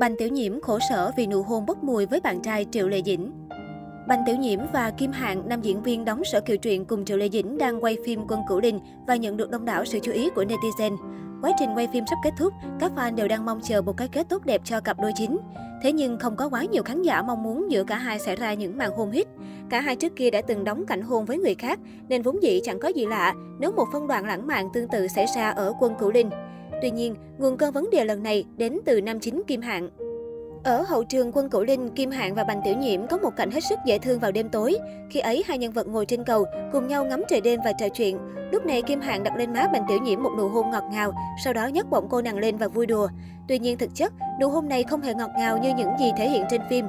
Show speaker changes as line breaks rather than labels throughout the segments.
Bành Tiểu Nhiễm khổ sở vì nụ hôn bốc mùi với bạn trai Triệu Lệ Dĩnh. Bành Tiểu Nhiễm và Kim Hạng, nam diễn viên đóng sở kiều truyện cùng Triệu Lệ Dĩnh đang quay phim Quân Cửu Đình và nhận được đông đảo sự chú ý của netizen. Quá trình quay phim sắp kết thúc, các fan đều đang mong chờ một cái kết tốt đẹp cho cặp đôi chính. Thế nhưng không có quá nhiều khán giả mong muốn giữa cả hai xảy ra những màn hôn hít. Cả hai trước kia đã từng đóng cảnh hôn với người khác, nên vốn dĩ chẳng có gì lạ nếu một phân đoạn lãng mạn tương tự xảy ra ở Quân Cửu Linh. Tuy nhiên, nguồn cơn vấn đề lần này đến từ nam chính Kim Hạng. Ở hậu trường quân Cửu Linh, Kim Hạng và Bành Tiểu Nhiễm có một cảnh hết sức dễ thương vào đêm tối. Khi ấy, hai nhân vật ngồi trên cầu, cùng nhau ngắm trời đêm và trò chuyện. Lúc này, Kim Hạng đặt lên má Bành Tiểu Nhiễm một nụ hôn ngọt ngào, sau đó nhấc bổng cô nàng lên và vui đùa. Tuy nhiên thực chất, nụ hôn này không hề ngọt ngào như những gì thể hiện trên phim.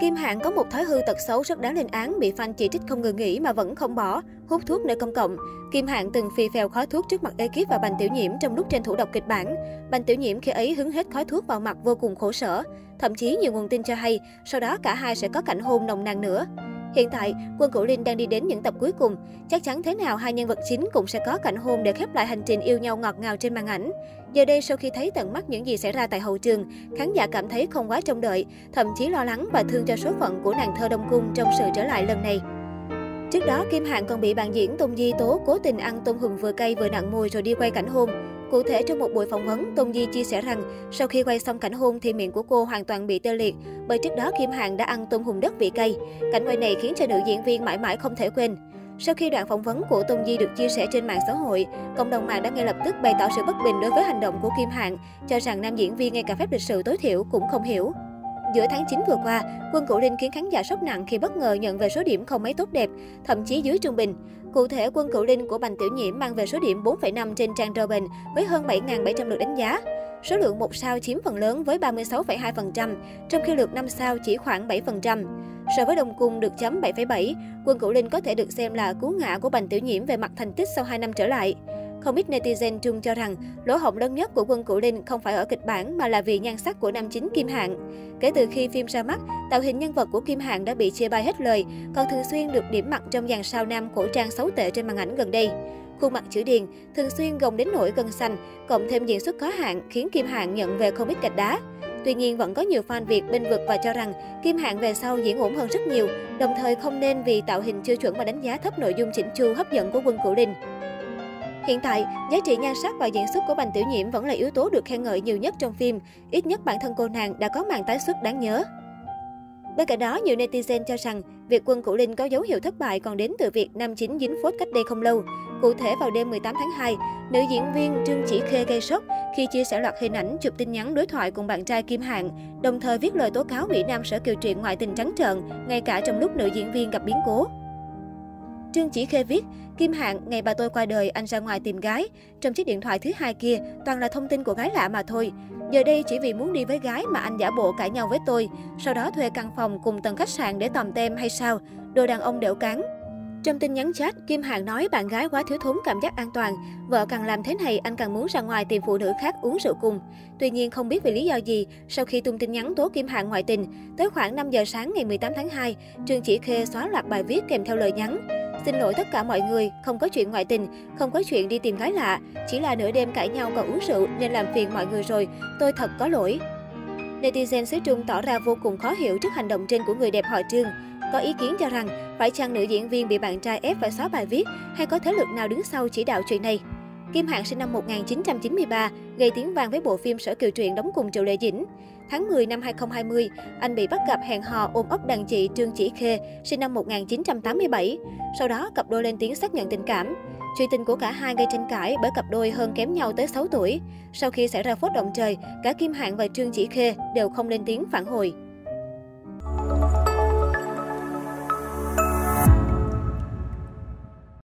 Kim Hạng có một thói hư tật xấu rất đáng lên án, bị fan chỉ trích không ngừng nghỉ mà vẫn không bỏ, hút thuốc nơi công cộng. Kim Hạng từng phì phèo khói thuốc trước mặt ekip và Bành Tiểu Nhiễm trong lúc tranh thủ đọc kịch bản. Bành Tiểu Nhiễm khi ấy hứng hết khói thuốc vào mặt vô cùng khổ sở. Thậm chí nhiều nguồn tin cho hay, sau đó cả hai sẽ có cảnh hôn nồng nàn nữa. Hiện tại, Quân Cửu Linh đang đi đến những tập cuối cùng. Chắc chắn thế nào hai nhân vật chính cũng sẽ có cảnh hôn để khép lại hành trình yêu nhau ngọt ngào trên màn ảnh. Giờ đây sau khi thấy tận mắt những gì xảy ra tại hậu trường, khán giả cảm thấy không quá trông đợi, thậm chí lo lắng và thương cho số phận của nàng thơ Đông Cung trong sự trở lại lần này. Trước đó, Kim Hạng còn bị bạn diễn tông Di tố cố tình ăn tôm hùm vừa cay vừa nặng mùi rồi đi quay cảnh hôn. Cụ thể trong một buổi phỏng vấn, Tôn Di chia sẻ rằng sau khi quay xong cảnh hôn thì miệng của cô hoàn toàn bị tê liệt bởi trước đó Kim Hạng đã ăn tôm hùm đất vị cay. Cảnh quay này khiến cho nữ diễn viên mãi mãi không thể quên. Sau khi đoạn phỏng vấn của Tôn Di được chia sẻ trên mạng xã hội, cộng đồng mạng đã ngay lập tức bày tỏ sự bất bình đối với hành động của Kim Hạng, cho rằng nam diễn viên ngay cả phép lịch sự tối thiểu cũng không hiểu. Giữa tháng 9 vừa qua, Quân Cửu Linh khiến khán giả sốc nặng khi bất ngờ nhận về số điểm không mấy tốt đẹp, thậm chí dưới trung bình. Cụ thể, Quân cựu Linh của Bành Tiểu Nhiễm mang về số điểm 4,5 trên trang Robin với hơn 7.700 lượt đánh giá. Số lượng một sao chiếm phần lớn với 36,2%, trong khi lượt 5 sao chỉ khoảng 7%. So với đồng Cung được chấm 7,7, Quân cựu Linh có thể được xem là cú ngã của Bành Tiểu Nhiễm về mặt thành tích sau 2 năm trở lại. Không ít netizen chung cho rằng lỗ hổng lớn nhất của Quân Cửu Linh không phải ở kịch bản mà là vì nhan sắc của nam chính Kim Hạng. Kể từ khi phim ra mắt, tạo hình nhân vật của Kim Hạng đã bị chê bai hết lời, còn thường xuyên được điểm mặt trong dàn sao nam cổ trang xấu tệ trên màn ảnh gần đây. Khuôn mặt chữ điền, thường xuyên gồng đến nỗi gân xanh, cộng thêm diễn xuất khó hạn khiến Kim Hạng nhận về không ít gạch đá. Tuy nhiên vẫn có nhiều fan Việt bên vực và cho rằng Kim Hạng về sau diễn ổn hơn rất nhiều, đồng thời không nên vì tạo hình chưa chuẩn mà đánh giá thấp nội dung chỉnh chu hấp dẫn của Quân Cửu Linh. Hiện tại, giá trị nhan sắc và diễn xuất của Bành Tiểu Nhiễm vẫn là yếu tố được khen ngợi nhiều nhất trong phim. Ít nhất bản thân cô nàng đã có màn tái xuất đáng nhớ. Bên cạnh đó, nhiều netizen cho rằng việc quân Cụ Linh có dấu hiệu thất bại còn đến từ việc nam chính dính phốt cách đây không lâu. Cụ thể vào đêm 18 tháng 2, nữ diễn viên Trương Chỉ Khê gây sốc khi chia sẻ loạt hình ảnh chụp tin nhắn đối thoại cùng bạn trai Kim Hạng, đồng thời viết lời tố cáo Mỹ Nam sở kiều truyện ngoại tình trắng trợn, ngay cả trong lúc nữ diễn viên gặp biến cố. Trương Chỉ Khê viết, Kim Hạng, ngày bà tôi qua đời, anh ra ngoài tìm gái. Trong chiếc điện thoại thứ hai kia, toàn là thông tin của gái lạ mà thôi. Giờ đây chỉ vì muốn đi với gái mà anh giả bộ cãi nhau với tôi. Sau đó thuê căn phòng cùng tầng khách sạn để tòm tem hay sao? Đồ đàn ông đều cán. Trong tin nhắn chat, Kim Hạng nói bạn gái quá thiếu thốn cảm giác an toàn. Vợ càng làm thế này, anh càng muốn ra ngoài tìm phụ nữ khác uống rượu cùng. Tuy nhiên không biết vì lý do gì, sau khi tung tin nhắn tố Kim Hạng ngoại tình, tới khoảng 5 giờ sáng ngày 18 tháng 2, Trương Chỉ Khê xóa loạt bài viết kèm theo lời nhắn. Xin lỗi tất cả mọi người, không có chuyện ngoại tình, không có chuyện đi tìm gái lạ, chỉ là nửa đêm cãi nhau còn uống rượu nên làm phiền mọi người rồi, tôi thật có lỗi. Netizen xứ Trung tỏ ra vô cùng khó hiểu trước hành động trên của người đẹp họ Trương. Có ý kiến cho rằng, phải chăng nữ diễn viên bị bạn trai ép phải xóa bài viết hay có thế lực nào đứng sau chỉ đạo chuyện này? Kim Hạng sinh năm 1993, gây tiếng vang với bộ phim Sở Kiều Truyện đóng cùng Triệu Lệ Dĩnh. Tháng 10 năm 2020, anh bị bắt gặp hẹn hò ôm ấp đàn chị Trương Chỉ Khê, sinh năm 1987. Sau đó, cặp đôi lên tiếng xác nhận tình cảm. Chuyện tình của cả hai gây tranh cãi bởi cặp đôi hơn kém nhau tới 6 tuổi. Sau khi xảy ra phốt động trời, cả Kim Hạng và Trương Chỉ Khê đều không lên tiếng phản hồi.